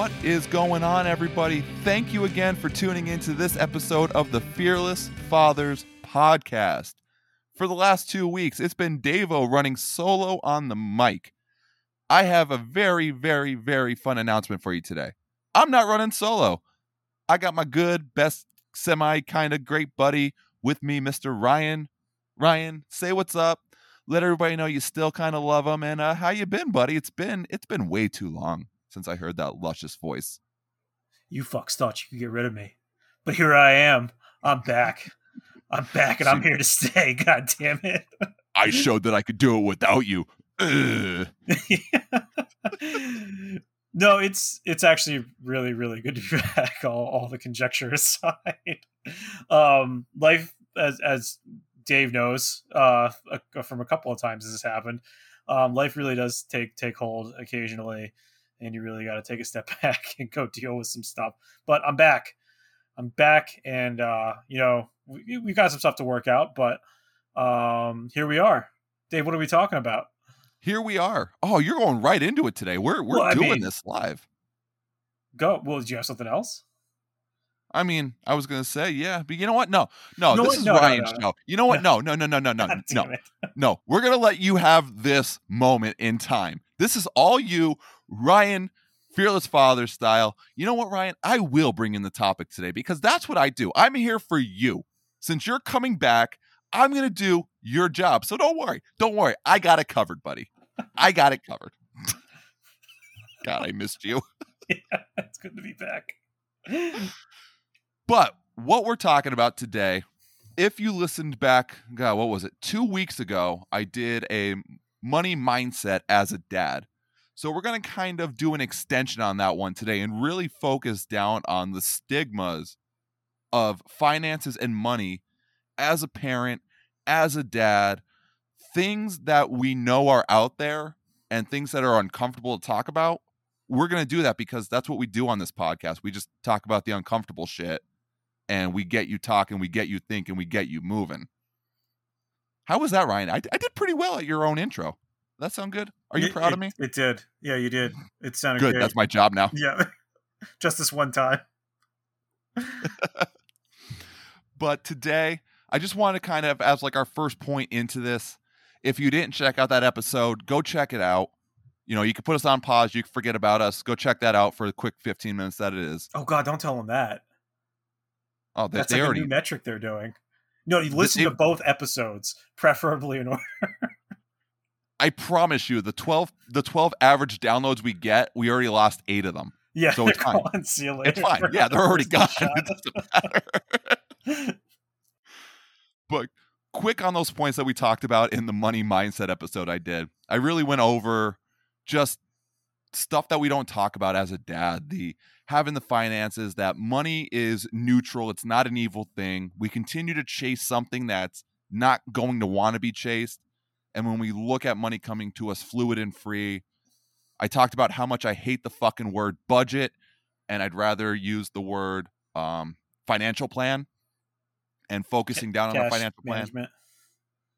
What is going on, everybody? Thank you again for tuning into this episode of the Fearless Fathers podcast. For the last two weeks, it's been Davo running solo on the mic. I have a very, very, very fun announcement for you today. I'm not running solo. I got my good, best, semi kind of great buddy with me, Mr. Ryan. Ryan, say what's up. Let everybody know you still kind of love him and uh, how you been, buddy. It's been it's been way too long since I heard that luscious voice. You fucks thought you could get rid of me, but here I am. I'm back. I'm back, and I'm here to stay. God damn it! I showed that I could do it without you. no, it's it's actually really really good to be back. All, all the conjecture aside, um, life as as Dave knows uh, from a couple of times this has happened. Um, life really does take take hold occasionally and you really got to take a step back and go deal with some stuff. But I'm back. I'm back, and uh, you know we we got some stuff to work out, but um, here we are. Dave, what are we talking about? Here we are. Oh, you're going right into it today. We're we're well, doing mean, this live. Go. Well, do you have something else? I mean, I was gonna say, yeah, but you know what? No, no, this is no, Ryan's no, no, show. You know what? No, no, no, no, no, no, no, no. We're gonna let you have this moment in time. This is all you, Ryan, fearless father style. You know what, Ryan? I will bring in the topic today because that's what I do. I'm here for you. Since you're coming back, I'm gonna do your job. So don't worry. Don't worry. I got it covered, buddy. I got it covered. God, I missed you. yeah, it's good to be back. But what we're talking about today, if you listened back, God, what was it? Two weeks ago, I did a money mindset as a dad. So we're going to kind of do an extension on that one today and really focus down on the stigmas of finances and money as a parent, as a dad, things that we know are out there and things that are uncomfortable to talk about. We're going to do that because that's what we do on this podcast. We just talk about the uncomfortable shit and we get you talking, we get you thinking, we get you moving. How was that, Ryan? I, I did pretty well at your own intro. That sound good? Are you it, proud of me? It did. Yeah, you did. It sounded good. Great. That's my job now. Yeah, just this one time. but today, I just want to kind of, as like our first point into this, if you didn't check out that episode, go check it out. You know, you can put us on pause. You can forget about us. Go check that out for the quick 15 minutes that it is. Oh, God, don't tell them that. Oh, they, that's they like already a new metric they're doing. No, you listen to both episodes, preferably in order. I promise you, the twelve the twelve average downloads we get, we already lost eight of them. Yeah, so it's fine. It's fine. Yeah, they're already gone. it doesn't matter. but quick on those points that we talked about in the money mindset episode I did. I really went over just stuff that we don't talk about as a dad. The having the finances, that money is neutral, it's not an evil thing. We continue to chase something that's not going to want to be chased. And when we look at money coming to us fluid and free, I talked about how much I hate the fucking word budget and I'd rather use the word um, financial plan and focusing down Cash on the financial management. plan.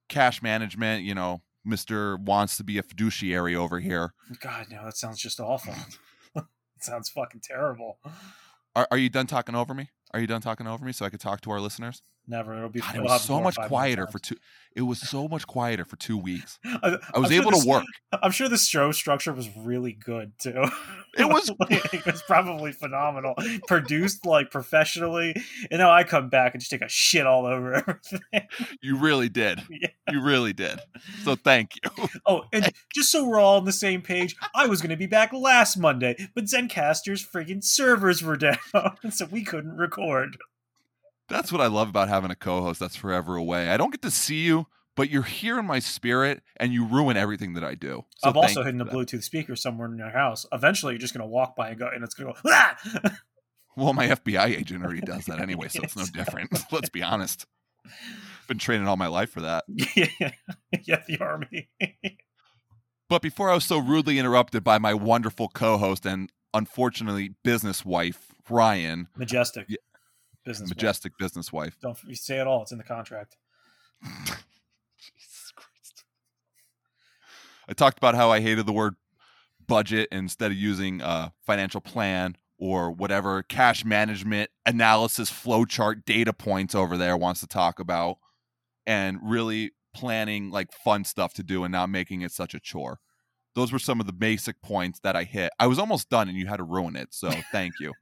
Cash management, you know, Mr. wants to be a fiduciary over here. God, no, that sounds just awful. sounds fucking terrible. Are, are you done talking over me? Are you done talking over me so I could talk to our listeners? Never. It'll be. God, it was so much quieter for two. It was so much quieter for two weeks. I, I was I'm able sure to work. I'm sure the show structure was really good too. It was. it was probably phenomenal, produced like professionally. And now I come back and just take a shit all over everything. You really did. Yeah. You really did. So thank you. Oh, and just so we're all on the same page, I was going to be back last Monday, but Zencastr's friggin' servers were down, so we couldn't record. That's what I love about having a co-host that's forever away. I don't get to see you, but you're here in my spirit, and you ruin everything that I do. So I've also hidden a Bluetooth speaker somewhere in your house. Eventually, you're just going to walk by and go, and it's going to go. Ah! Well, my FBI agent already does that anyway, so it's no different. Let's be honest. Been training all my life for that. yeah, yeah, the army. but before I was so rudely interrupted by my wonderful co-host and unfortunately business wife Ryan, majestic. Business majestic wife. business wife. Don't you say it all. It's in the contract. Jesus Christ. I talked about how I hated the word budget instead of using a financial plan or whatever cash management analysis flowchart data points over there wants to talk about and really planning like fun stuff to do and not making it such a chore. Those were some of the basic points that I hit. I was almost done and you had to ruin it. So thank you.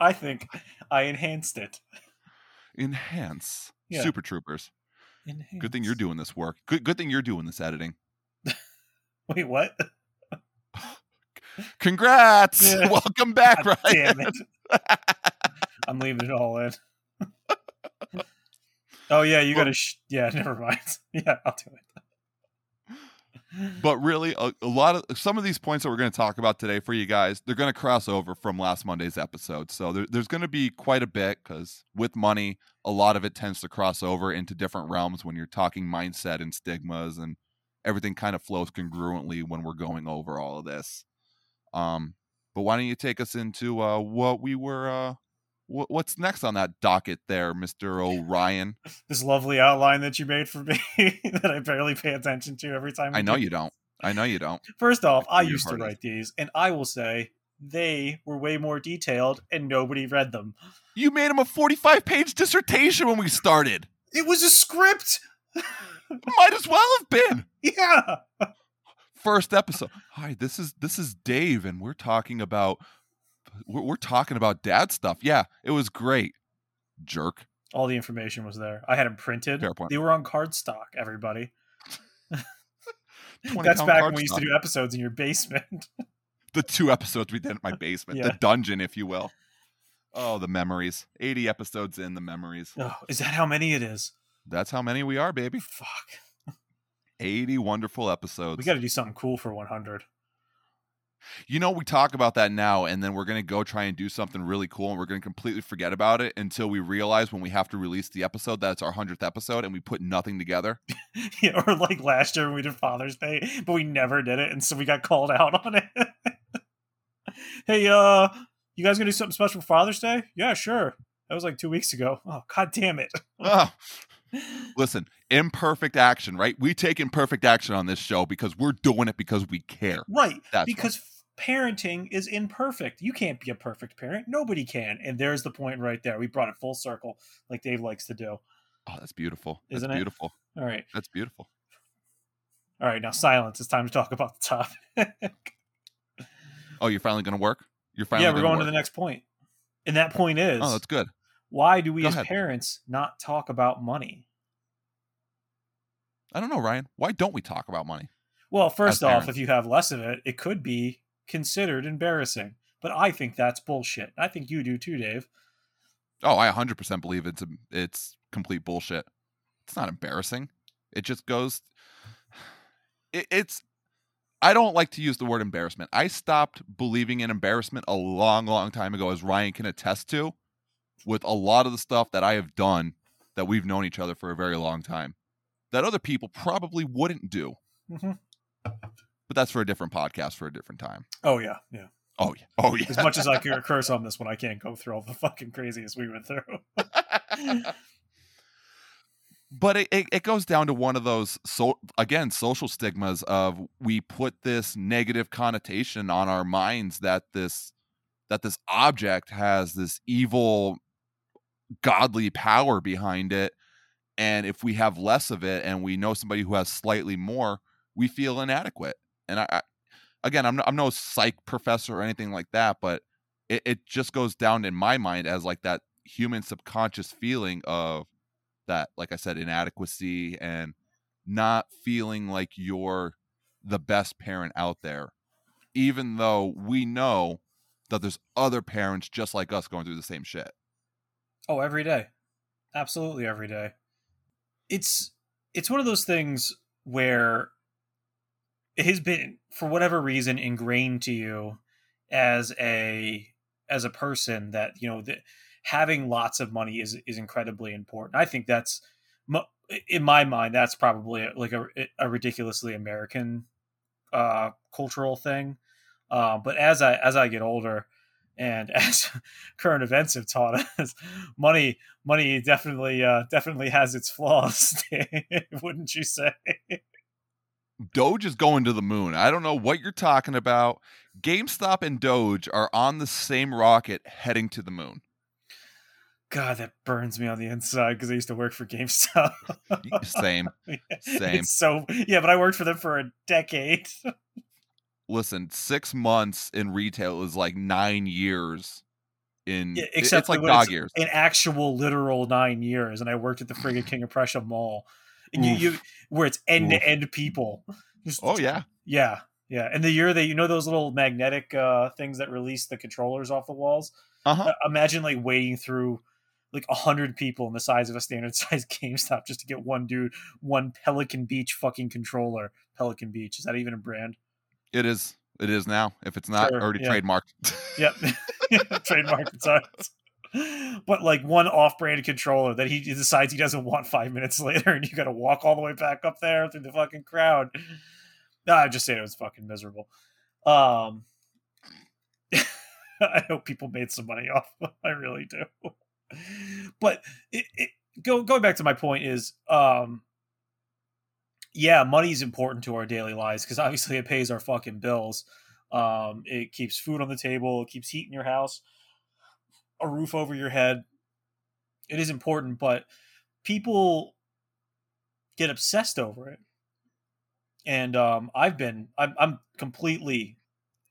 I think I enhanced it. Enhance. Yeah. Super troopers. Enhanced. Good thing you're doing this work. Good good thing you're doing this editing. Wait, what? Congrats. Yeah. Welcome back, God Ryan. damn it. I'm leaving it all in. oh yeah, you Well- gotta. Sh- yeah, never mind. Yeah, I'll do it. But really a, a lot of some of these points that we're going to talk about today for you guys they're going to cross over from last monday's episode. So there, there's going to be quite a bit because with money a lot of it tends to cross over into different realms when you're talking mindset and stigmas and everything kind of flows congruently when we're going over all of this. Um but why don't you take us into uh what we were uh what's next on that docket there mr orion This lovely outline that you made for me that I barely pay attention to every time. i know you don't i know you don't First off, I Your used to write these, and I will say they were way more detailed, and nobody read them. you made him a 45 page dissertation when we started It was a script. Might as well have been. Yeah. First episode. Hi, this is this is Dave, and we're talking about we're, we're talking about dad stuff. Yeah, it was great. Jerk. All the information was there. I had them printed. Fair point. They were on cardstock. Everybody. That's back when we used to do episodes in your basement. the two episodes we did in my basement, Yeah. the dungeon, if you will. Oh, the memories. 80 episodes in the memories. oh, is that how many it is? That's how many we are, baby. Fuck. 80 wonderful episodes. We got to do something cool for 100. You know, we talk about that now, and then we're going to go try and do something really cool, and we're going to completely forget about it until we realize when we have to release the episode that it's our 100th episode and we put nothing together. yeah, or like last year when we did Father's Day, but we never did it, and so we got called out on it. hey, uh, you guys gonna do something special for Father's Day? Yeah, sure. That was like two weeks ago. Oh, god damn it. Ah, listen, imperfect action, right? We take imperfect action on this show because we're doing it because we care. right. That's because parenting is imperfect. You can't be a perfect parent. Nobody can. And there's the point right there. We brought it full circle, like Dave likes to do. Oh, that's beautiful. Isn't it? beautiful. All right. That's beautiful. All right. Now silence. It's time to talk about the topic. Oh, you're finally going to work? You're finally yeah, we're gonna to the next point. And that point is Oh, that's good. why do we Go as ahead. parents not talk about money? I don't know, Ryan. Why don't we talk about money? Well, first off, if you have less of it, it could be considered embarrassing. But I think that's bullshit. I think you do too, Dave. Oh, I 100% believe it's a, it's complete bullshit. It's not embarrassing. It just goes. It, it's. I don't like to use the word embarrassment. I stopped believing in embarrassment a long, long time ago, as Ryan can attest to, with a lot of the stuff that I have done that we've known each other for a very long time, that other people probably wouldn't do. Mhm. But that's for a different podcast for a different time. Oh yeah, yeah. Oh yeah. Oh yeah. As much as I could curse on this one, I can't go through all the fucking craziest we went through. but it, it, it goes down to one of those so again social stigmas of we put this negative connotation on our minds that this that this object has this evil godly power behind it and if we have less of it and we know somebody who has slightly more we feel inadequate and i, I again I'm no, I'm no psych professor or anything like that but it, it just goes down in my mind as like that human subconscious feeling of that like i said inadequacy and not feeling like you're the best parent out there even though we know that there's other parents just like us going through the same shit Oh, every day. Absolutely every day. It's it's one of those things where has been for whatever reason ingrained to you as a as a person that, you know, that having lots of money is is incredibly important. I think that's in my mind that's probably like a, a ridiculously American uh cultural thing. Uh, but as I as I get older, and as current events have taught us, money money definitely uh, definitely has its flaws. Wouldn't you say? Doge is going to the moon. I don't know what you're talking about. GameStop and Doge are on the same rocket heading to the moon. God, that burns me on the inside because I used to work for GameStop. Same. Same. It's so yeah, but I worked for them for a decade. Listen, six months in retail is like nine years in Yeah, except it's like dog years. An actual literal nine years, and I worked at the friggin' King of Prussia Mall. And you, you where it's end to end people. Just- Oh yeah. yeah, yeah. And the year that you know those little magnetic uh things that release the controllers off the walls. Uh-huh. Uh, imagine like wading through like a hundred people in the size of a standard size GameStop just to get one dude, one Pelican Beach fucking controller. Pelican Beach is that even a brand? It is. It is now. If it's not Sure, already yeah. trademarked. Yep, trademarked. But like one off-brand controller that he decides he doesn't want five minutes later, and you got to walk all the way back up there through the fucking crowd. I'm just saying it was fucking miserable. Um, I hope people made some money off. I really do. But it, it, go going back to my point is, um, yeah, money is important to our daily lives because obviously it pays our fucking bills. Um, it keeps food on the table. It keeps heat in your house, a roof over your head. It is important, but people get obsessed over it. And um, I've been, I'm, I'm completely,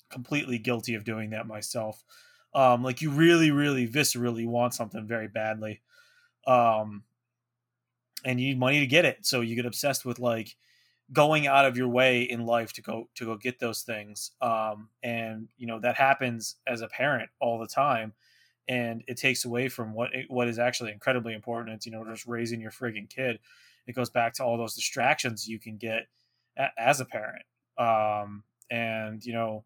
completely guilty of doing that myself. Um, like you really, really viscerally want something very badly, um, and you need money to get it. So you get obsessed with like going out of your way in life to go to go get those things um and you know that happens as a parent all the time and it takes away from what what is actually incredibly important it's you know just raising your frigging kid it goes back to all those distractions you can get a, as a parent um and you know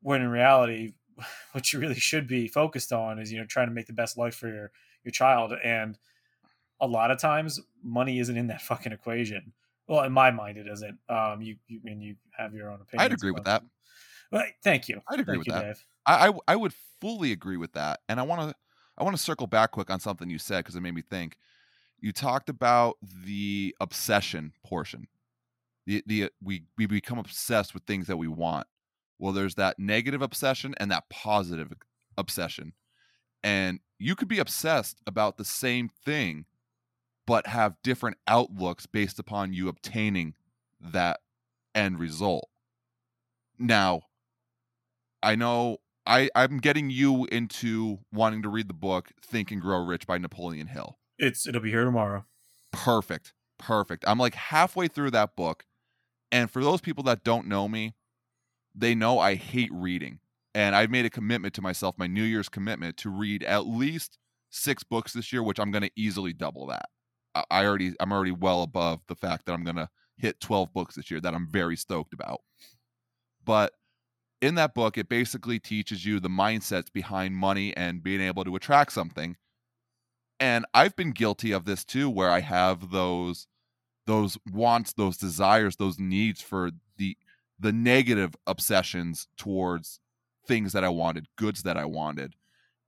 when in reality what you really should be focused on is you know trying to make the best life for your your child and a lot of times money isn't in that fucking equation well, in my mind, it isn't. Um, you, you, and you have your own opinion. I'd agree with that. But thank you. I'd agree thank with you, that. Dave. I, I I would fully agree with that, and I want to I want to circle back quick on something you said because it made me think. You talked about the obsession portion. The the we we become obsessed with things that we want. Well, there's that negative obsession and that positive obsession, and you could be obsessed about the same thing, but have different outlooks based upon you obtaining that end result. Now, I know I, I'm getting you into wanting to read the book Think and Grow Rich by Napoleon Hill. It's it'll be here tomorrow. Perfect. Perfect. I'm like halfway through that book. And for those people that don't know me, they know I hate reading. And I've made a commitment to myself, my New Year's commitment, to read at least six books this year, which I'm going to easily double that. I, I already, I'm already well above the fact that I'm going to hit 12 books this year that I'm very stoked about. But in that book, it basically teaches you the mindsets behind money and being able to attract something. And I've been guilty of this too, where I have those those wants, those desires, those needs for the the negative obsessions towards things that I wanted, goods that I wanted,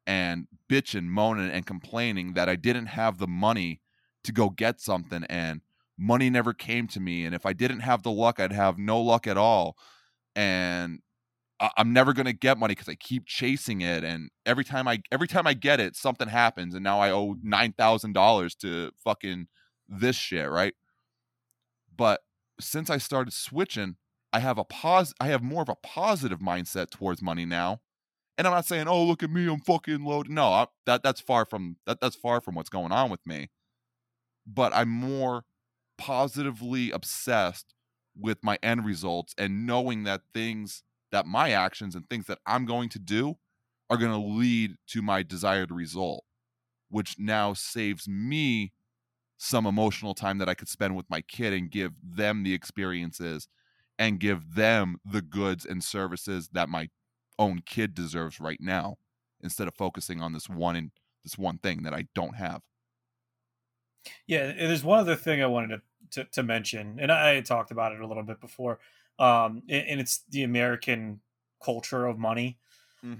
and bitching, moaning, and complaining that I didn't have the money to go get something and money never came to me. And if I didn't have the luck, I'd have no luck at all. And I'm never gonna get money because I keep chasing it, and every time I every time I get it, something happens, and now I owe nine thousand dollars to fucking this shit, right? But since I started switching, I have a pos I have more of a positive mindset towards money now, and I'm not saying, oh look at me, I'm fucking loaded. No, I, that that's far from that that's far from what's going on with me. But I'm more positively obsessed with my end results and knowing that things that my actions and things that I'm going to do are going to lead to my desired result, which now saves me some emotional time that I could spend with my kid and give them the experiences and give them the goods and services that my own kid deserves right now instead of focusing on this one and this one thing that I don't have. Yeah, there's one other thing I wanted to, to, to mention, and I talked about it a little bit before, um, and, and it's the American culture of money,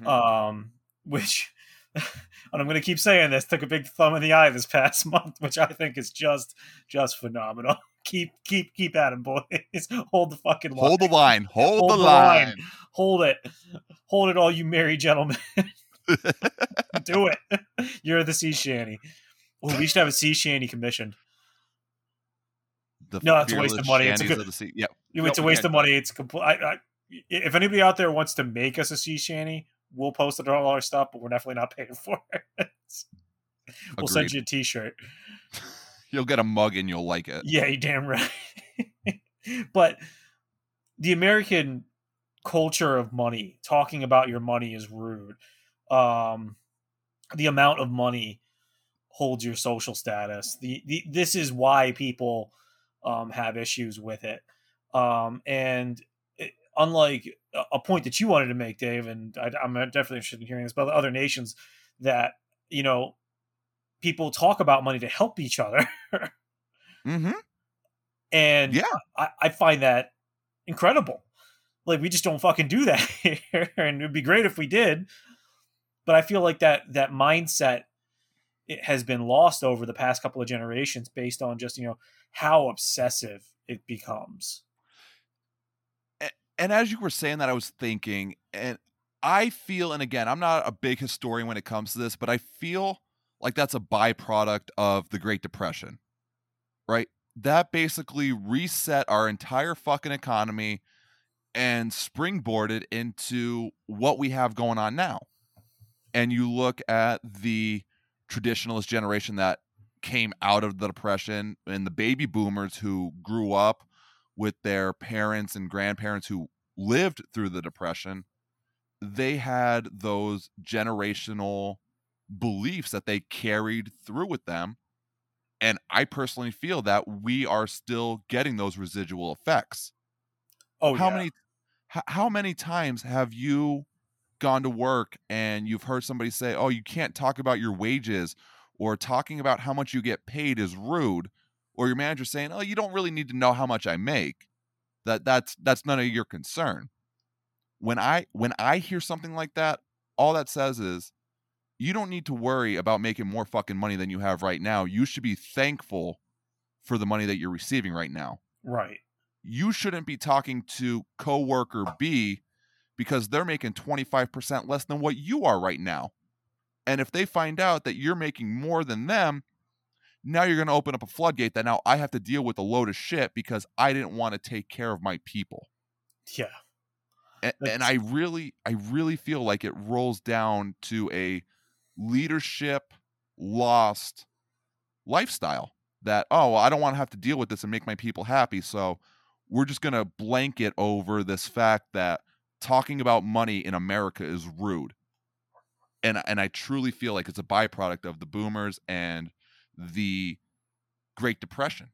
um, which, and I'm going to keep saying this, took a big thumb in the eye this past month, which I think is just just phenomenal. keep keep keep at him, boys. Hold the fucking line. Hold the line. Hold, Hold the, the line. line. Hold it. Hold it, all you merry gentlemen. Do it. You're the sea shanty. Oh, we should have a sea shanty commissioned. The No, it's a waste of money. It's a good- of sea. Yeah. It's No, a waste of money. It's complete. If anybody out there wants to make us a sea shanty, we'll post it on all our stuff, but we're definitely not paying for it. we'll send you a T-shirt. You'll get a mug and you'll like it. Yeah, you damn right. but the American culture of money, talking about your money is rude. Um, the amount of money holds your social status. The, the this is why people um, have issues with it. Um, and it, unlike a- point that you wanted to make, Dave, and I, I'm definitely interested in hearing this about other nations that you know people talk about money to help each other. Mm-hmm. And Yeah. I, I find that incredible. Like we just don't fucking do that here, and it'd be great if we did. But I feel like that that mindset it has been lost over the past couple of generations, based on just you know how obsessive it becomes. and as you were saying that, I was thinking, and I feel, and again, I'm not a big historian when it comes to this, but I feel like that's a byproduct of the Great Depression, right? That basically reset our entire fucking economy and springboarded into what we have going on now. And you look at the traditionalist generation that came out of the Depression and the baby boomers who grew up with their parents and grandparents who lived through the depression they had those generational beliefs that they carried through with them and i personally feel that we are still getting those residual effects Oh, how yeah. many how many times have you gone to work and you've heard somebody say oh you can't talk about your wages or talking about how much you get paid is rude or your manager saying oh you don't really need to know how much i make that that's that's none of your concern when i when i hear something like that all that says is you don't need to worry about making more fucking money than you have right now you should be thankful for the money that you're receiving right now Right. you shouldn't be talking to coworker B because they're making 25% less than what you are right now. And if they find out that you're making more than them, now you're going to open up a floodgate that now I have to deal with a load of shit because I didn't want to take care of my people. Yeah. And, and I really I really feel like it rolls down to a leadership lost lifestyle that oh well, I don't want to have to deal with this and make my people happy so we're just going to blanket over this fact that talking about money in America is rude. And and I truly feel like it's a byproduct of the boomers and the Great Depression.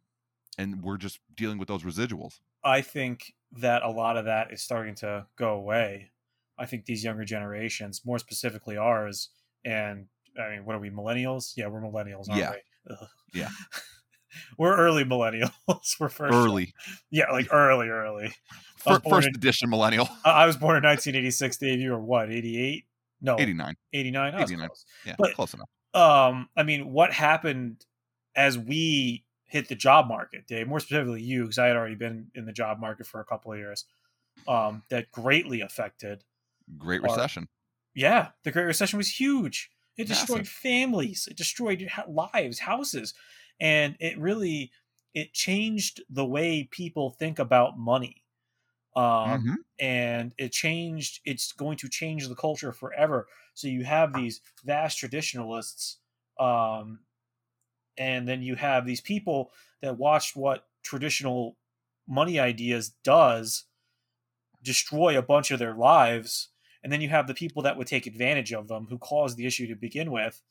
And we're just dealing with those residuals. I think that a lot of that is starting to go away. I think these younger generations, more specifically ours, and I mean, what are we, millennials? Yeah, we're millennials, aren't Yeah. we? Ugh. Yeah. we're early millennials. we're first. Early. Yeah, like early, early. I was Fir- born first in- edition millennial. I I was born in 1986. Dave, you were what, 88? No, 89. 89. I 89. close. Yeah, But- close enough. um i mean what happened as we hit the job market dave more specifically you because i had already been in the job market for a couple of years um that greatly affected Great recession. yeah the great recession was huge it destroyed Massive. families it destroyed lives houses and it really it changed the way people think about money um Mhm. and it changed it's going to change the culture forever. So you have these vast traditionalists um and then you have these people that watched what traditional money ideas does destroy a bunch of their lives and then you have the people that would take advantage of them who caused the issue to begin with.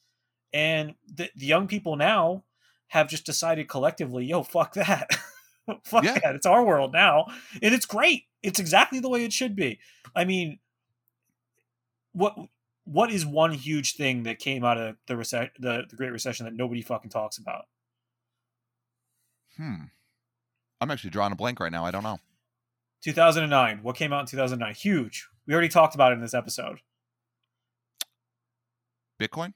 And the, the young people now have just decided collectively yo fuck that fuck Yeah. that it's our world now and it's great it's exactly the way it should be i mean what what is one huge thing that came out of the recession the, the great recession that nobody fucking talks about Hmm. I'm actually drawing a blank right now. I don't know. 2009 what came out in 2009 huge we already talked about it in this episode Bitcoin?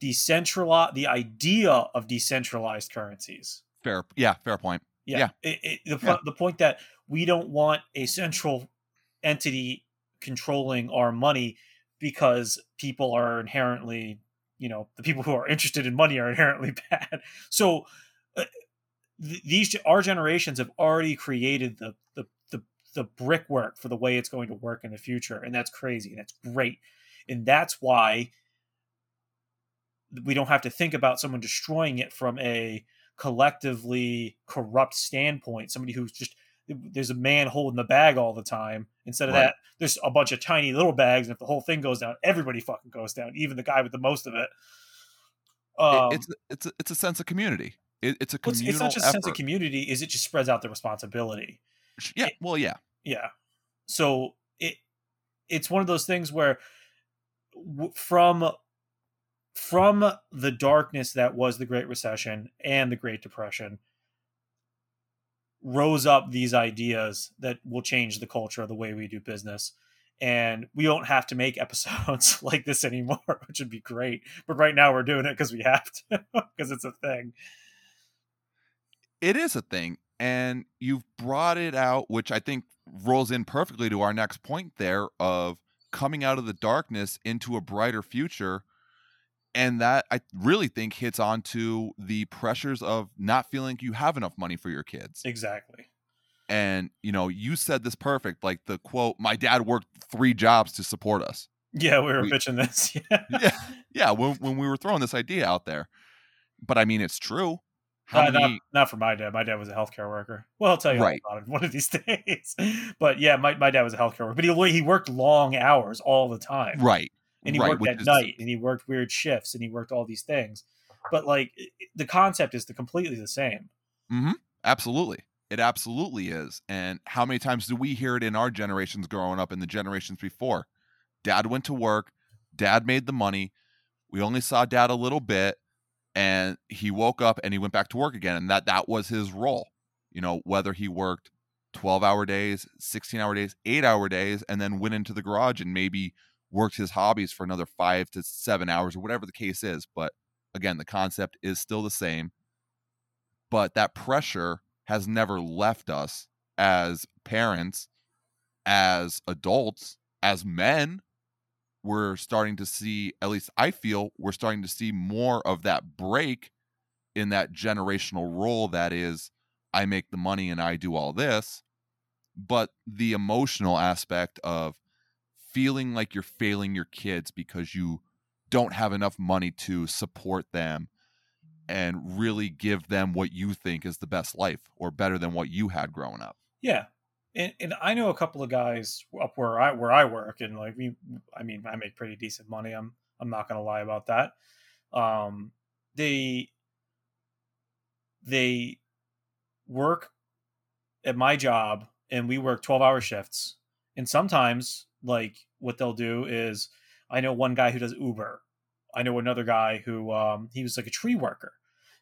decentralized the idea of decentralized currencies Fair. Yeah, fair point. Yeah. Yeah. It, it, the, Yeah. the point that we don't want a central entity controlling our money because people are inherently, you know, the people who are interested in money are inherently bad. So uh, th- these our generations have already created the the the the brickwork for the way it's going to work in the future, and that's crazy. and That's great, and that's why we don't have to think about someone destroying it from a collectively corrupt standpoint. Somebody who's just there's a man holding the bag all the time. Instead of Right. that, there's a bunch of tiny little bags, and if the whole thing goes down, everybody fucking goes down, even the guy with the most of it. Um, it's it's a, it's a sense of community. It, it's a communal it's not just a sense of community; is it just spreads out the responsibility? Yeah, it- well, yeah, Yeah. So it it's one of those things where from from the darkness that was the Great Recession and the Great Depression rose up these ideas that will change the culture of the way we do business. And we don't have to make episodes like this anymore, which would be great. But right now we're doing it because we have to, because it's a thing. it is a thing, and you've brought it out, which I think rolls in perfectly to our next point there of coming out of the darkness into a brighter future. And that I really think hits onto the pressures of not feeling you have enough money for your kids. Exactly. And, you know, you said this perfect like the quote, my dad worked three jobs to support us. Yeah, we were We- pitching this. Yeah. yeah. Yeah. When, when we were throwing this idea out there. But I mean, it's true. Uh, not, many, not for my dad. My dad was a healthcare worker. Well, I'll tell you Right. about it one of these days. But yeah, my, my dad was a healthcare worker. But he he worked long hours all the time. right. And he right, worked at is- night and he worked weird shifts and he worked all these things. But like the concept is the completely the same. Mm-hmm. Absolutely. It absolutely is. And how many times do we hear it in our generations growing up and the generations before? Dad went to work, dad made the money. We only saw dad a little bit and he woke up and he went back to work again and that that was his role. You know, whether he worked 12-hour days, 16-hour days, 8-hour days and then went into the garage and maybe worked his hobbies for another 5 to 7 hours or whatever the case is, but again, the concept is still the same. But that pressure has never left us as parents, as adults, as men. We're starting to see, at least I feel, we're starting to see more of that break in that generational role that is, I make the money and I do all this. But the emotional aspect of feeling like you're failing your kids because you don't have enough money to support them and really give them what you think is the best life or better than what you had growing up. Yeah. And, and I know a couple of guys up where I where I work and like we I mean I make pretty decent money. I'm I'm not gonna lie about that. Um they they work at my job and we work 12 hour shifts and sometimes like what they'll do is i know one guy who does uber. I know another guy who um, he was like a tree worker.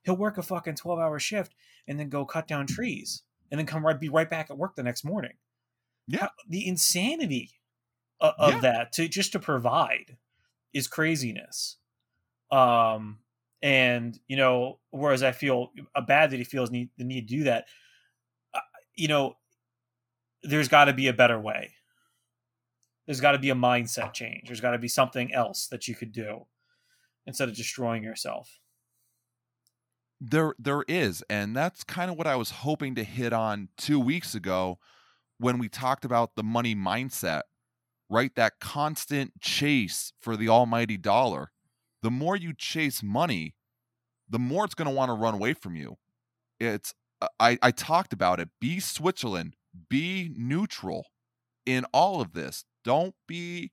He'll work a fucking 12 hour shift and then go cut down trees and then come right be right back at work the next morning. Yeah. How- the insanity of, of Yeah. that to just to provide is craziness. Um and you know whereas i feel uh, bad that he feels need, the need to do that uh, you know there's got to be a better way there's got to be a mindset change there's got to be something else that you could do instead of destroying yourself There there is and that's kind of what I was hoping to hit on 2 weeks ago when we talked about the money mindset, right? That constant chase for the almighty dollar. The more you chase money, the more it's going to want to run away from you. It's uh, I I talked about it. Be Switzerland, be neutral in all of this. Don't be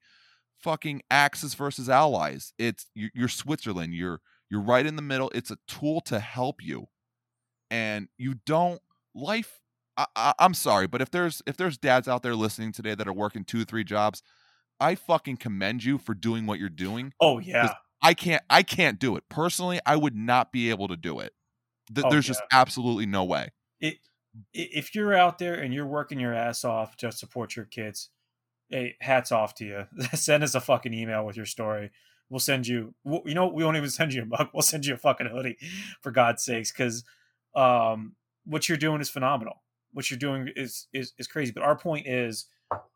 fucking axis versus allies. It's you're, you're Switzerland. You're you're right in the middle. It's a tool to help you, and you don't life. I, I, I'm sorry, but if there's if there's dads out there listening today that are working two three jobs, I fucking commend you for doing what you're doing. oh yeah I can't I can't do it personally. I would not be able to do it. Th- Oh, there's just absolutely no way. it, if you're out there and you're working your ass off to support your kids, hey, hats off to you. send us a fucking email with your story. We'll send you. You know, we won't even send you a mug. We'll send you a fucking hoodie, for God's sakes, because um, what you're doing is phenomenal. What you're doing is is is crazy. But our point is,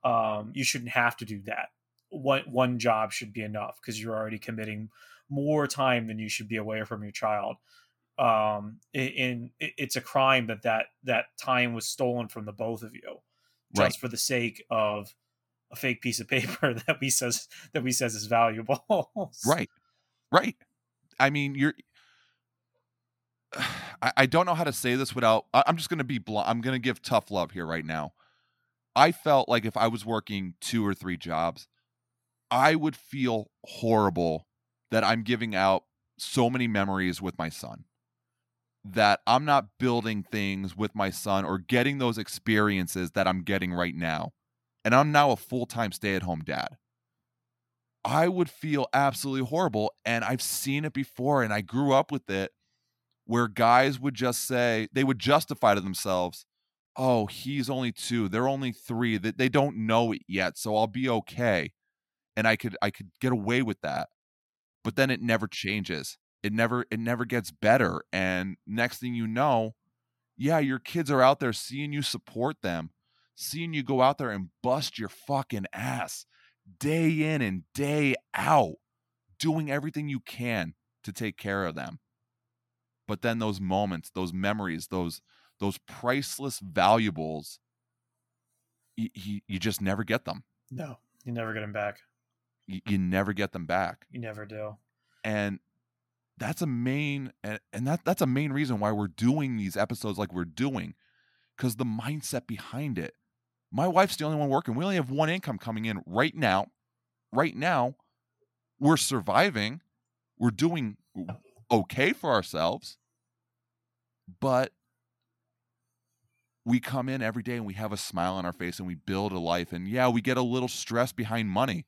um, you shouldn't have to do that. One one job should be enough because you're already committing more time than you should be away from your child. Um, in it's a crime that that that time was stolen from the both of you, just Right. for the sake of a fake piece of paper that we says that we says is valuable. Right. Right. I mean, you're. I, I don't know how to say this without. I'm just going to be blunt. I'm going to give tough love here right now. I felt like if I was working two or three jobs, I would feel horrible that I'm giving out so many memories with my son. That I'm not building things with my son or getting those experiences that I'm getting right now. And I'm now a full time stay at home dad. I would feel absolutely horrible. And I've seen it before and I grew up with it where guys would just say, they would justify to themselves, oh, he's only two, they're only three, that they don't know it yet, so I'll be okay. And I could I could get away with that. But then it never changes. It never it never gets better. And next thing you know, yeah, your kids are out there seeing you support them, seeing you go out there and bust your fucking ass day in and day out, doing everything you can to take care of them. But then those moments, those memories, those those priceless valuables, you, you, you just never get them. no, you never get them back. You, you never get them back. You never do. And that's a main and, and that that's a main reason why we're doing these episodes like we're doing because the mindset behind it my wife's the only one working. We only have one income coming in right now. Right now we're surviving. We're doing okay for ourselves. But we come in every day and we have a smile on our face and we build a life. And yeah we get a little stress behind money.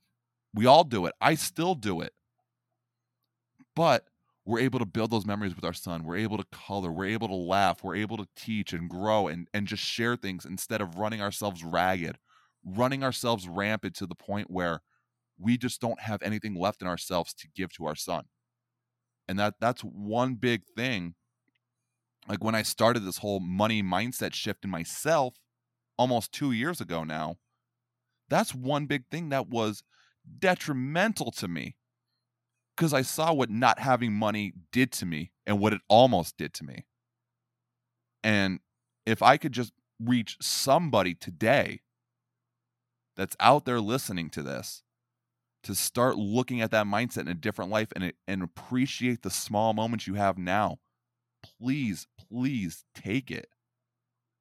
We all do it. I still do it. But we're able to build those memories with our son. We're able to color. We're able to laugh. We're able to teach and grow and, and just share things instead of running ourselves ragged running ourselves rampant to the point where we just don't have anything left in ourselves to give to our son. And that that's one big thing. Like when i started this whole money mindset shift in myself almost two years ago now that's one big thing that was detrimental to me because I saw what not having money did to me and what it almost did to me. And if I could just reach somebody today that's out there listening to this to start looking at that mindset in a different life and, and appreciate the small moments you have now, please, please take it.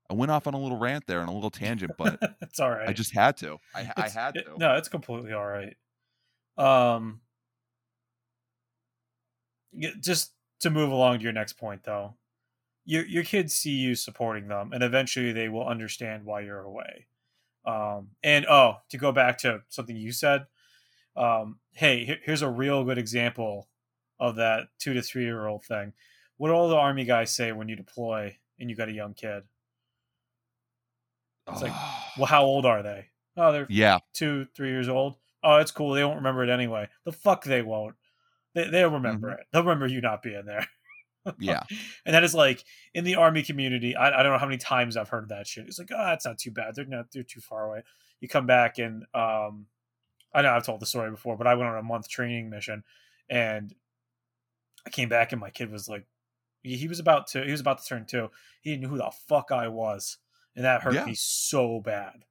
I went off on a little rant there and a little tangent, but it's all right. I just had to. I, I had it- no, it's completely all right. Um, just to move along to your next point, though, your your kids see you supporting them, and eventually they will understand why you're away. Um, and oh, to go back to something you said, um, hey, here's a real good example of that two to three year old thing. What do all the army guys say when you deploy and you got a young kid? It's like, Well, how old are they? Oh, they're yeah, two, three years old. Oh, it's cool. They won't remember it anyway. The fuck they won't. They, they'll remember it. They'll remember you not being there. yeah, And that is like in the army community. I, I don't know how many times I've heard that shit. It's like, oh, it's not too bad. They're not. They're too far away. You come back and um, I know I've told the story before, but I went on a month training mission, and I came back and my kid was like, he he was about to he was about to turn two. He didn't know who the fuck I was, and that hurt Yeah. me so bad.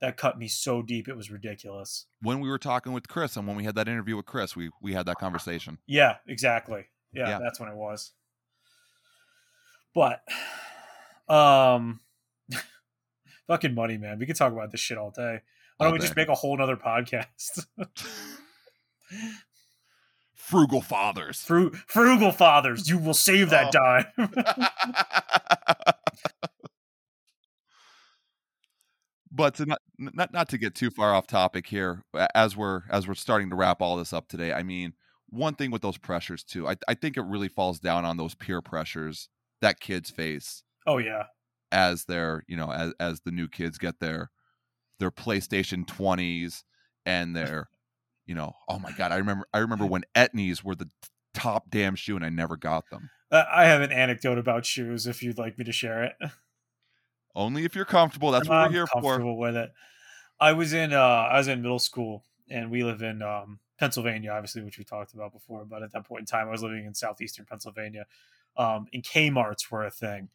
That cut me so deep. It was ridiculous. when we were talking with Chris and when we had that interview with Chris, we we had that conversation. Yeah, exactly. Yeah, Yeah. that's when it was. But um fucking money, man. We could talk about this shit all day. Why don't we day. just make a whole nother podcast? Frugal fathers. Fru- frugal fathers, you will save that Oh. dime. but to not, not not to get too far off topic here, as we're as we're starting to wrap all this up today. I mean, one thing with those pressures too, I I think it really falls down on those peer pressures that kids face oh yeah. as they're you know as as the new kids get their their PlayStation 20s and their you know oh my god I remember I remember when Etnies were the top damn shoe and I never got them Uh, I have an anecdote about shoes. If you'd like me to share it, Only if you're comfortable. That's what I'm we're here for. comfortable with it. I was in uh, I was in middle school, and we live in um, Pennsylvania, obviously, which we talked about before. But at that point in time, I was living in southeastern Pennsylvania, um, and Kmart's were a thing.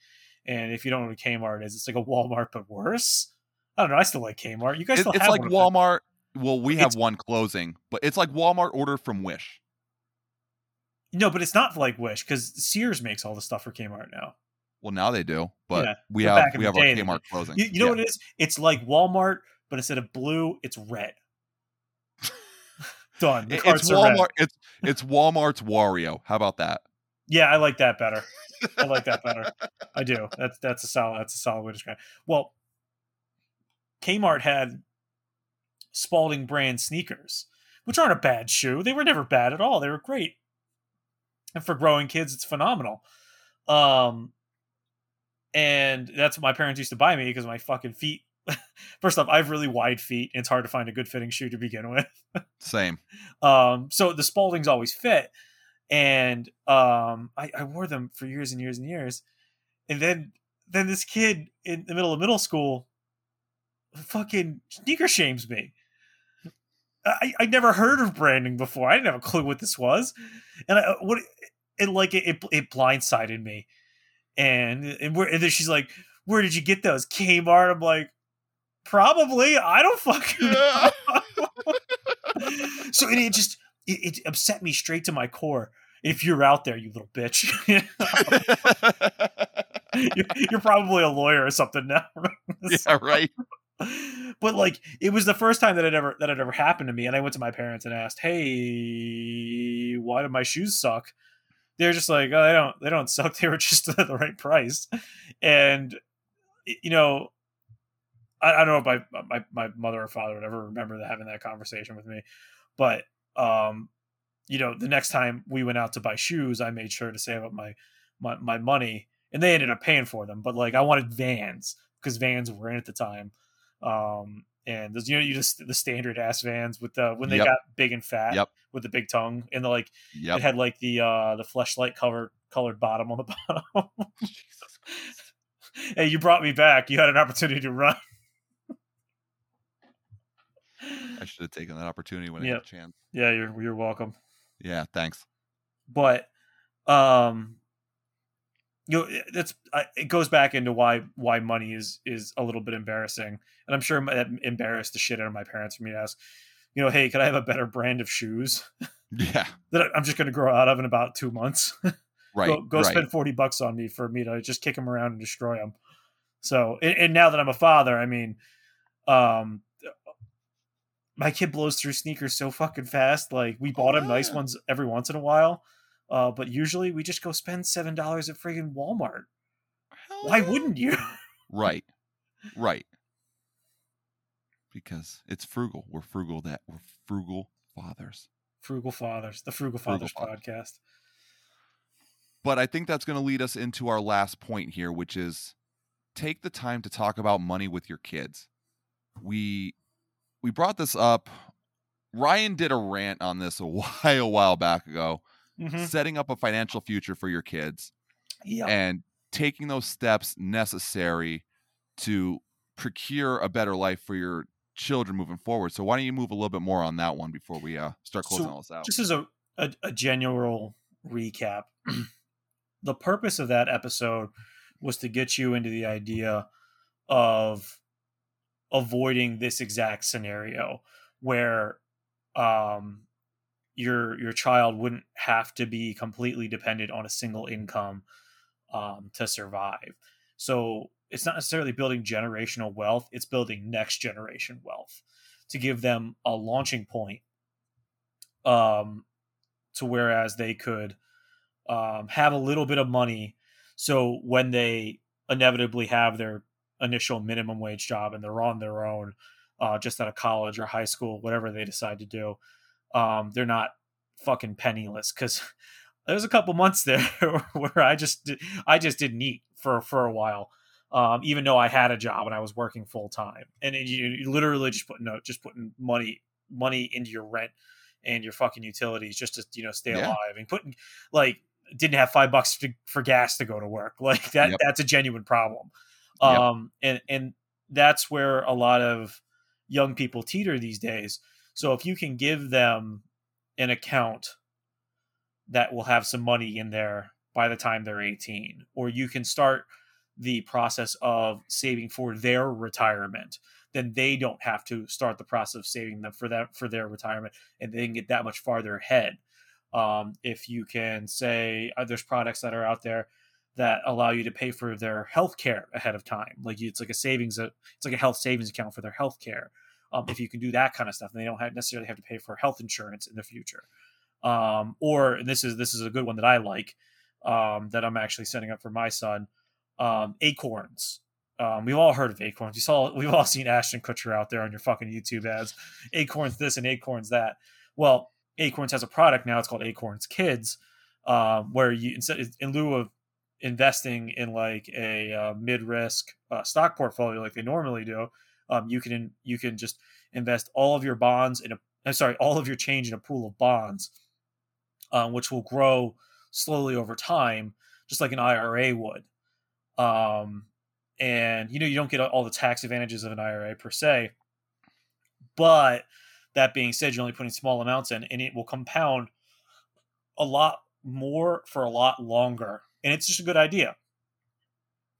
And if you don't know what Kmart is, it's like a Walmart but worse. I don't know. I still like Kmart. You guys It- still it's like. Walmart. Well, we have It's- one closing, but it's like Walmart order from Wish. No, but it's not like Wish because Sears makes all the stuff for Kmart now. Well, now they do, but Yeah, we have we have our Kmart closing. You, you know Yeah. what it is? It's like Walmart, but instead of blue, it's red. Done. It- it's. Walmart. It's it's Walmart's Wario. How about that? Yeah, I like that better. I like that better. I do. That's that's a solid that's a solid way to describe. It. Well, Kmart had Spalding brand sneakers, which aren't a bad shoe. They were never bad at all. They were great. And for growing kids, it's phenomenal. Um and that's what my parents used to buy me because my fucking feet First off, I have really wide feet. And it's hard to find a good fitting shoe to begin with. Same. Um, so the Spaldings always fit, and um, I, I wore them for years and years and years, and then then this kid in the middle of middle school fucking sneaker shames me. I I never heard of branding before. I didn't have a clue what this was, and I what it like it it, it blindsided me, and and, where, and then she's like, "Where did you get those?" Kmart. I'm like. Probably. I don't fucking know so it, it just it, it upset me straight to my core. If you're out there, you little bitch, you're, you're probably a lawyer or something now. yeah, right. but like, it was the first time that it ever that it ever happened to me, and I went to my parents and asked, "Hey, why do my shoes suck?" They're just like, "Oh, they don't they don't suck. They were just the right price," and you know. I, I don't know if my, my my mother or father would ever remember having that conversation with me, but um, you know, the next time we went out to buy shoes, I made sure to save up my my, my money, and they ended up paying for them. But like, I wanted Vans because Vans were in at the time, um, and there's you know you just the standard ass Vans with the when they Yep. got big and fat Yep. with the big tongue and the like Yep. it had like the uh the fleshlight cover colored bottom on the bottom. hey, you brought me back. You had an opportunity to run. I should have taken that opportunity when I had a chance. Yeah, you're you're welcome. Yeah, thanks. But um you know, that's it goes back into why why money is is a little bit embarrassing. And I'm sure that embarrassed the shit out of my parents for me to ask, you know, hey, could I have a better brand of shoes Yeah, that I'm just going to grow out of in about 2 months? right. go go right. spend 40 bucks on me for me to just kick them around and destroy them. So, and, and now that I'm a father, I mean, um, my kid blows through sneakers so fucking fast. Like we bought him nice ones every once in a while. Uh, but usually we just go spend seven dollars at friggin' Walmart. Hell Why yeah. wouldn't you? Right. Right. Because it's frugal. We're frugal that we're frugal fathers. Frugal Fathers, the Frugal Frugal Fathers Fathers. podcast. But I think that's going to lead us into our last point here, which is take the time to talk about money with your kids. We we brought this up. Ryan did a rant on this a while, a while back ago, Mm-hmm. setting up a financial future for your kids Yeah. and taking those steps necessary to procure a better life for your children moving forward. So why don't you move a little bit more on that one before we uh, start closing So, all this out? just as a, a, a general recap, the purpose of that episode was to get you into the idea of avoiding this exact scenario where um, your your child wouldn't have to be completely dependent on a single income um, to survive. So it's not necessarily building generational wealth; it's building next generation wealth to give them a launching point um, to whereas they could um, have a little bit of money. So when they inevitably have their initial minimum wage job and they're on their own, uh, just out of college or high school, whatever they decide to do, um, they're not fucking penniless. Because there was a couple months there where I just I just didn't eat for for a while. Um, even though I had a job and I was working full time, and it, you, you literally just putting no, just putting money money into your rent and your fucking utilities just to you know stay Yeah. alive and putting like didn't have five bucks to, for gas to go to work. Like that, Yep. that's a genuine problem. Yep. Um, and and that's where a lot of young people teeter these days. So if you can give them an account that will have some money in there by the time they're 18, or you can start the process of saving for their retirement, then they don't have to start the process of saving them for that for their retirement, and they can get that much farther ahead. Um, if you can say uh, there's products that are out there that allow you to pay for their health care ahead of time, like it's like a savings, uh, it's like a health savings account for their health care. Um, if you can do that kind of stuff, then they don't have necessarily have to pay for health insurance in the future. Um, or and this is this is a good one that I like um, that I'm actually setting up for my son. Um, acorns. Um, we've all heard of acorns. You saw we've all seen Ashton Kutcher out there on your fucking YouTube ads. Acorns this and acorns that. Well, Acorns has a product now. It's called Acorns Kids, um, where you instead in lieu of investing in like a uh, mid risk uh, stock portfolio like they normally do, um, you can you can just invest all of your bonds in a I'm sorry all of your change in a pool of bonds, um, which will grow slowly over time, just like an IRA would. Um, and you know you don't get all the tax advantages of an IRA per se, but that being said, you're only putting small amounts in, and it will compound a lot more for a lot longer. And it's just a good idea.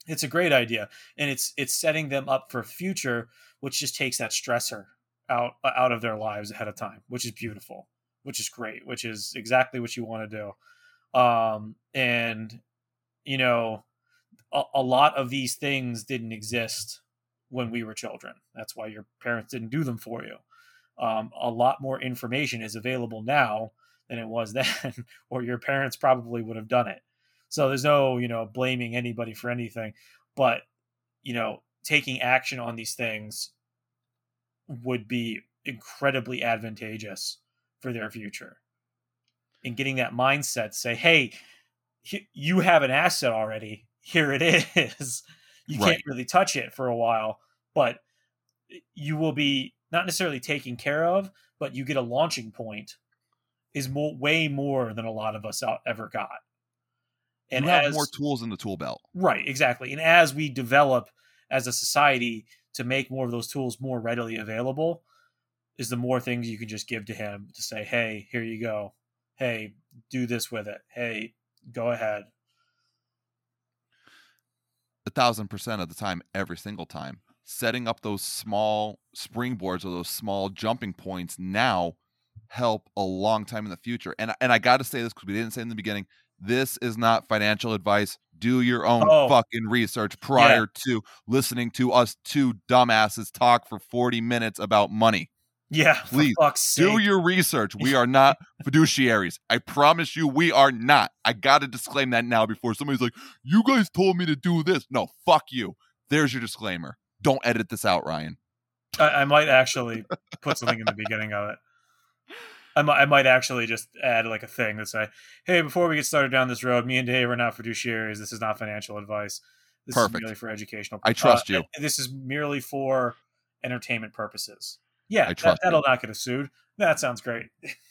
It's a great idea, and it's it's setting them up for future, which just takes that stressor out out of their lives ahead of time, which is beautiful, which is great, which is exactly what you want to do. Um, and you know, a, a lot of these things didn't exist when we were children. That's why your parents didn't do them for you um, a lot more information is available now than it was then, or your parents probably would have done it. So there's no, you know, blaming anybody for anything, but you know, taking action on these things would be incredibly advantageous for their future. And getting that mindset, say, "Hey, you have an asset already. Here it is. You Right. can't really touch it for a while, but eh, you will be not necessarily taken care of, but you get a launching point is more, way more than a lot of us out, ever got. And you have as, more tools in the tool belt. right, exactly. And as we develop as a society to make more of those tools more readily available, is the more things you can just give to him to say, hey, here you go. Hey, do this with it. Hey, go ahead. a thousand percent of the time, every single time. Setting up those small springboards or those small jumping points now help a long time in the future. And and I got to say this because we didn't say in the beginning. This is not financial advice. Do your own Oh. fucking research prior to listening to us two dumbasses talk for 40 minutes about money. Yeah, Please, for fuck's sake. Do your research. We are not fiduciaries. I promise you, we are not. I got to disclaim that now before somebody's like, you guys told me to do this. No, fuck you. There's your disclaimer. Don't edit this out, Ryan. I, I might actually put something in the beginning of it. I might, I might actually just add like a thing that say, "Hey, before we get started down this road, me and Dave are not fiduciaries. This is not financial advice. This Perfect. is merely for educational. Purposes. I trust uh, you. This is merely for entertainment purposes. Yeah, I trust that, will not get us sued. That sounds great.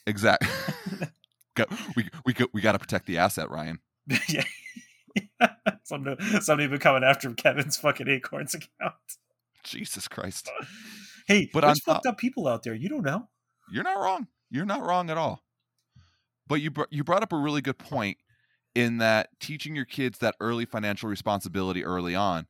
Exactly. we we we got to protect the asset, Ryan. yeah. somebody, somebody been coming after Kevin's fucking Acorns account. Jesus Christ. Hey, But there's fucked up people out there. You don't know. You're not wrong. You're not wrong at all. But you br- you brought up a really good point in that teaching your kids that early financial responsibility early on,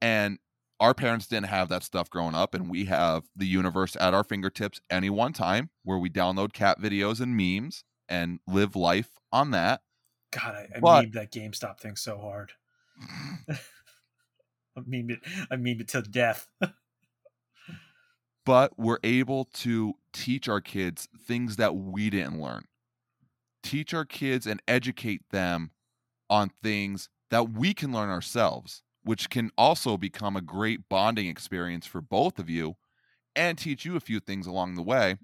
and our parents didn't have that stuff growing up, and we have the universe at our fingertips any one time where we download cat videos and memes and live life on that. God, I, I But- memed that GameStop thing so hard. I memed it. I memed it to death. but we're able to teach our kids things that we didn't learn. Teach our kids and educate them on things that we can learn ourselves, which can also become a great bonding experience for both of you and teach you a few things along the way.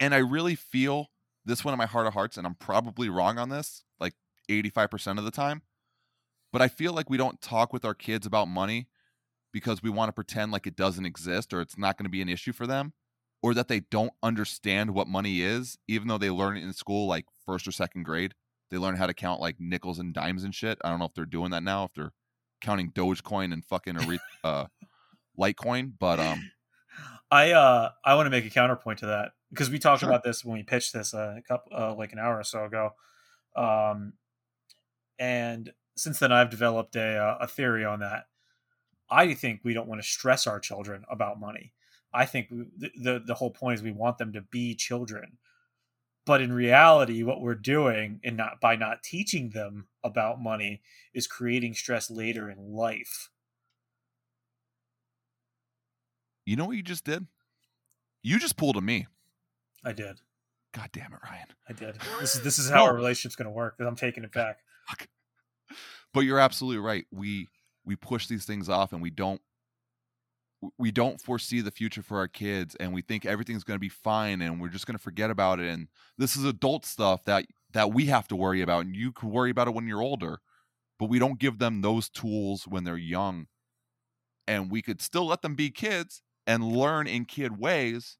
And I really feel this one in my heart of hearts, and I'm probably wrong on this, like 85% of the time. But I feel like we don't talk with our kids about money because we want to pretend like it doesn't exist or it's not going to be an issue for them or that they don't understand what money is even though they learn it in school like first or second grade they learn how to count like nickels and dimes and shit. I don't know if they're doing that now, if they're counting Dogecoin and fucking uh, Litecoin, but um, I uh I want to make a counterpoint to that because we talked sure. about this when we pitched this uh, a couple uh, like an hour or so ago, um, and since then I've developed a uh, a theory on that. I think we don't want to stress our children about money. I think the, the the whole point is we want them to be children. But in reality, what we're doing, and not by not teaching them about money, is creating stress later in life. You know what you just did? You just pulled a me. I did. God damn it, Ryan. I did. This is this is how no. our relationship's going to work. Because I'm taking it back. But you're absolutely right. We we push these things off, and we don't we don't foresee the future for our kids and we think everything's going to be fine and we're just going to forget about it and this is adult stuff that that we have to worry about and you can worry about it when you're older but we don't give them those tools when they're young. And we could still let them be kids and learn in kid ways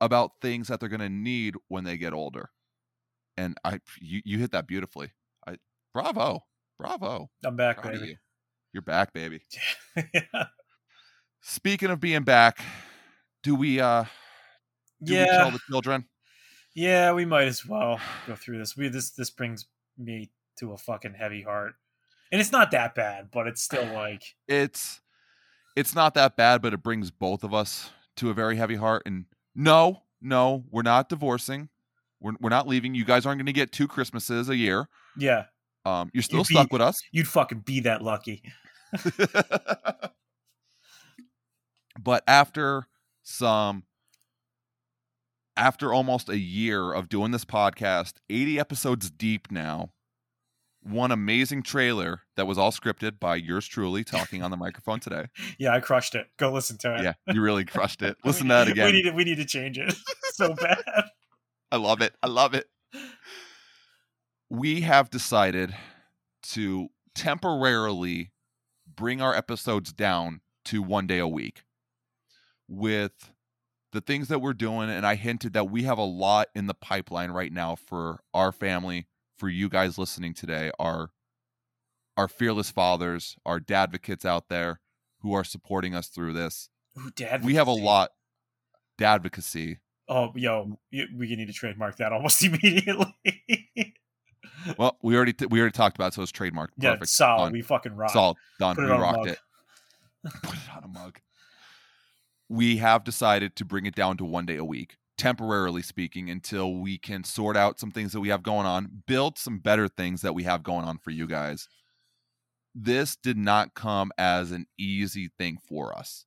about things that they're going to need when they get older. And i you, you hit that beautifully. I bravo bravo. I'm back baby. you. You're back baby yeah Speaking of being back, do we uh do yeah. we tell the children? Yeah, we might as well go through this. We this this brings me to a fucking heavy heart. And it's not that bad, but it's still like it's it's not that bad, but it brings both of us to a very heavy heart. And no, no, we're not divorcing. We're we're not leaving. You guys aren't going to get two Christmases a year. Yeah. Um, you're still you'd stuck with us. You'd fucking be that lucky. But after some after almost a year of doing this podcast, 80 episodes deep now, one amazing trailer that was all scripted by yours truly talking on the microphone today. Yeah, I crushed it. Go listen to it. Yeah, you really crushed it. Listen to that again. We need to, we need to change it so bad. I love it. I love it. We have decided to temporarily bring our episodes down to one day a week with the things that we're doing and i hinted that we have a lot in the pipeline right now for our family for you guys listening today our our fearless fathers our dadvocates out there who are supporting us through this. Ooh, dad we have a lot. Dadvocacy oh yo we need to trademark that almost immediately well we already t- we already talked about it, so it's trademarked yeah Perfect. solid done. we fucking rock solid done Put we rocked it put it on a mug we have decided to bring it down to one day a week, temporarily speaking, until we can sort out some things that we have going on, build some better things that we have going on for you guys. This did not come as an easy thing for us.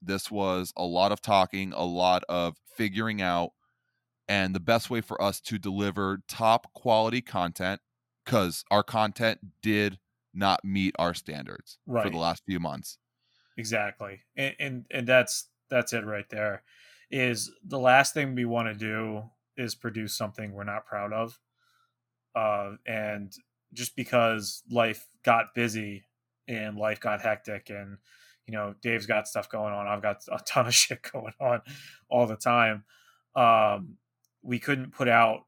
This was a lot of talking, a lot of figuring out, and the best way for us to deliver top quality content because our content did not meet our standards right. for the last few months exactly and, and and that's that's it right there is the last thing we want to do is produce something we're not proud of uh and just because life got busy and life got hectic and you know dave's got stuff going on i've got a ton of shit going on all the time um we couldn't put out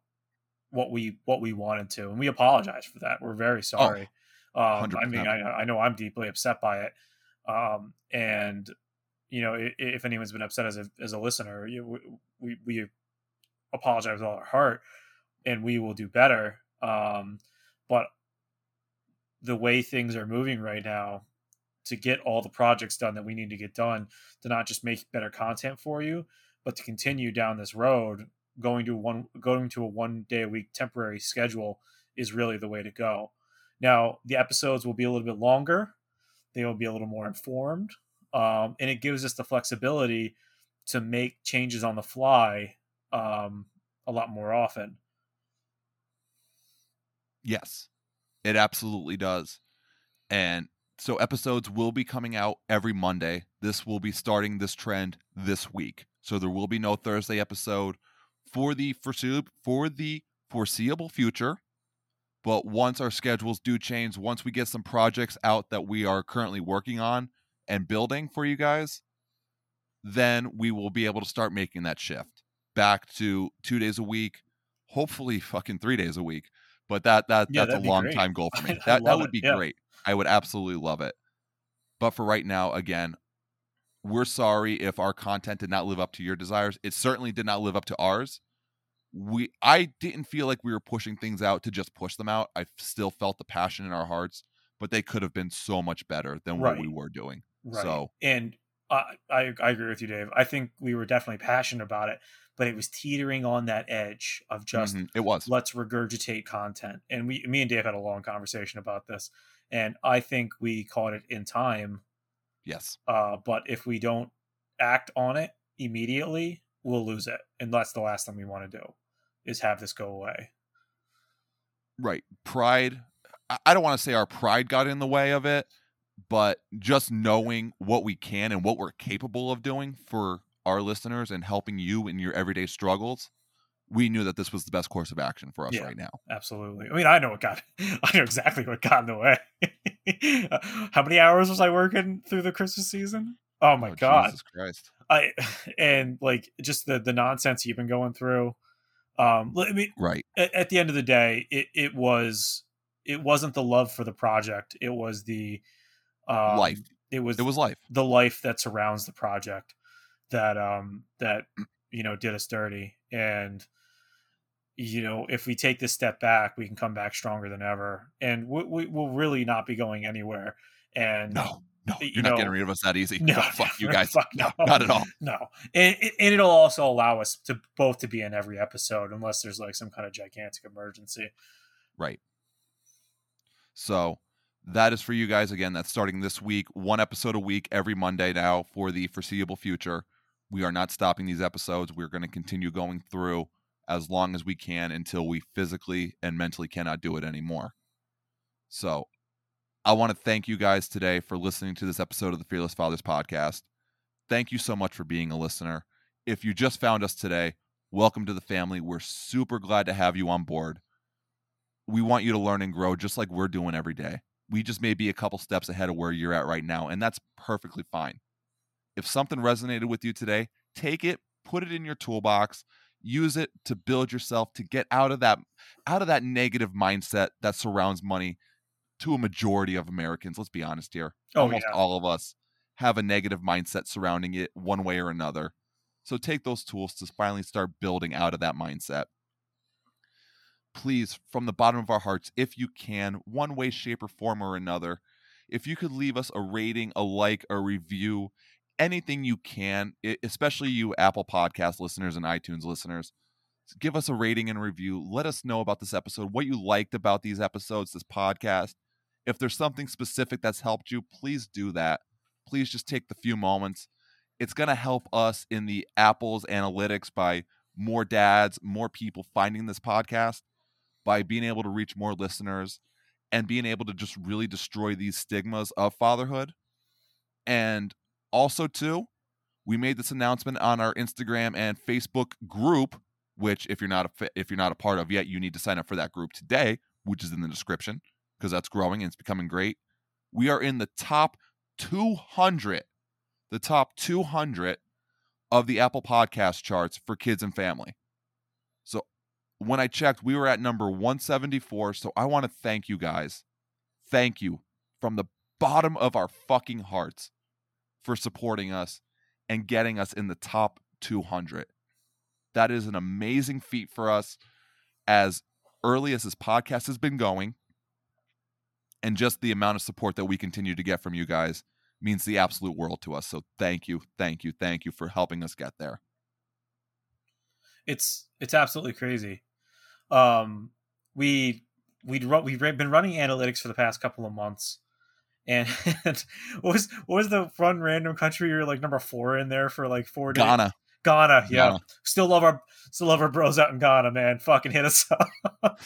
what we what we wanted to and we apologize for that. We're very oh, sorry. Oh, um, i mean I, I know i'm deeply upset by it. Um, and you know, if, if, anyone's been upset as a as a listener, you, we we apologize with all our heart, and we will do better. Um, but the way things are moving right now, to get all the projects done that we need to get done, to not just make better content for you, but to continue down this road, going to one going to a one day a week temporary schedule is really the way to go. Now, the episodes will be a little bit longer. They will be a little more informed um, and it gives us the flexibility to make changes on the fly um, a lot more often. Yes it absolutely does. And so episodes will be coming out every monday. This will be starting this trend this week. So there will be no thursday episode for the foreseeable for the foreseeable future but once our schedules do change, once we get some projects out that we are currently working on and building for you guys, then we will be able to start making that shift back to two days a week, hopefully fucking three days a week, but that that Yeah, that's a long great. time goal for me. That that would it, be yeah. great. I would absolutely love it. But for right now, again, we're sorry if our content did not live up to your desires. It certainly did not live up to ours. We I didn't feel like we were pushing things out to just push them out. I still felt the passion in our hearts, but they could have been so much better than what we were doing. Right. So- and I, I I agree with you, Dave. I think we were definitely passionate about it, but it was teetering on that edge of just Mhm, it was. let's regurgitate content. And we, me and Dave had a long conversation about this, and I think we caught it in time. Yes. Uh, but if we don't act on it immediately, we'll lose it, and that's the last thing we want to do, is have this go away. Right. Pride. I- I don't want to say our pride got in the way of it, but just knowing what we can and what we're capable of doing for our listeners and helping you in your everyday struggles, we knew that this was the best course of action for us Yeah. right now. Absolutely. I mean, I know what got. I know exactly what got in the way. How many hours was I working through the Christmas season? Oh my Oh, god! Jesus Christ. I and like just the the nonsense you've been going through. Um, I mean, Right. at, at the end of the day, it it was it wasn't the love for the project. It was the um, Life. It was It was life. the life that surrounds the project that um that you know did us dirty and you know if we take this step back we can come back stronger than ever and we, we will really not be going anywhere and No. No. You You're not getting rid of us that easy. no, No, fuck you guys. Fuck no, no. not at all. no and, and it'll also allow us to both to be in every episode unless there's like some kind of gigantic emergency Right. So that is for you guys again. That's starting this week, one episode a week every Monday now for the foreseeable future. We are not stopping these episodes. We're going to continue going through as long as we can until we physically and mentally cannot do it anymore. So I want to thank you guys today for listening to this episode of the Fearless Fathers podcast. Thank you so much for being a listener. If you just found us today, welcome to the family. We're super glad to have you on board we want you to learn and grow just like we're doing every day. We just may be a couple steps ahead of where you're at right now, and that's perfectly fine. If something resonated with you today, take it, put it in your toolbox, use it to build yourself to get out of that out of that negative mindset that surrounds money to a majority of Americans. Let's be honest here. Oh, Almost yeah. all of us have a negative mindset surrounding it one way or another. So take those tools to finally start building out of that mindset please, from the bottom of our hearts, if you can, one way, shape, or form or another, if you could leave us a rating, a like, a review, anything you can, especially you Apple Podcast listeners and iTunes listeners, give us a rating and review. Let us know about this episode, what you liked about these episodes, this podcast. If there's something specific that's helped you, please do that. Please just take the few moments. It's going to help us in the Apple's analytics by more dads, more people finding this podcast by being able to reach more listeners and being able to just really destroy these stigmas of fatherhood. And also, too, we made this announcement on our Instagram and Facebook group, which if you're not a if you're not a part of yet, you need to sign up for that group today, which is in the description because that's growing and it's becoming great. We are in the top 200, the top 200 of the Apple Podcast charts for kids and family. So when I checked, we were at number 174. So I want to thank you guys. Thank you from the bottom of our fucking hearts for supporting us and getting us in the top 200. That is an amazing feat for us as early as this podcast has been going. And just the amount of support that we continue to get from you guys means the absolute world to us. So thank you, thank you, thank you for helping us get there. it's it's absolutely crazy. Um, we we'd run, we've been running analytics for the past couple of months, and what was what was the fun random country you're like number four in there for like four days? Ghana. Ghana, yeah. Ghana. Still love our still love our bros out in Ghana, man. Fucking hit us up.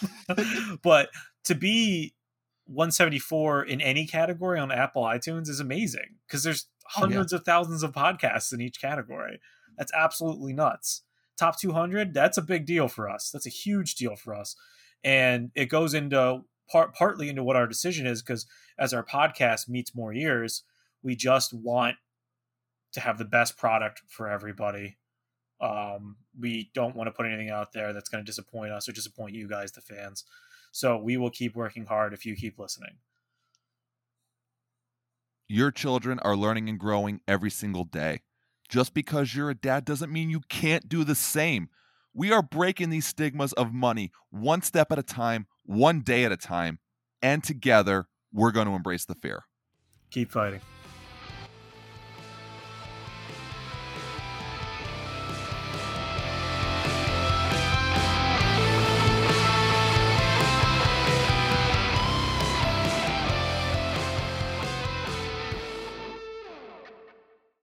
but to be 174 in any category on Apple iTunes is amazing because there's Oh, yeah. hundreds of thousands of podcasts in each category. That's absolutely nuts. Top 200, that's a big deal for us. That's a huge deal for us. And it goes into part partly into what our decision is because as our podcast meets more ears, we just want to have the best product for everybody. Um, we don't want to put anything out there that's going to disappoint us or disappoint you guys, the fans. So we will keep working hard if you keep listening. Your children are learning and growing every single day. Just because you're a dad doesn't mean you can't do the same. We are breaking these stigmas of money one step at a time, one day at a time, and together we're going to embrace the fear. Keep fighting.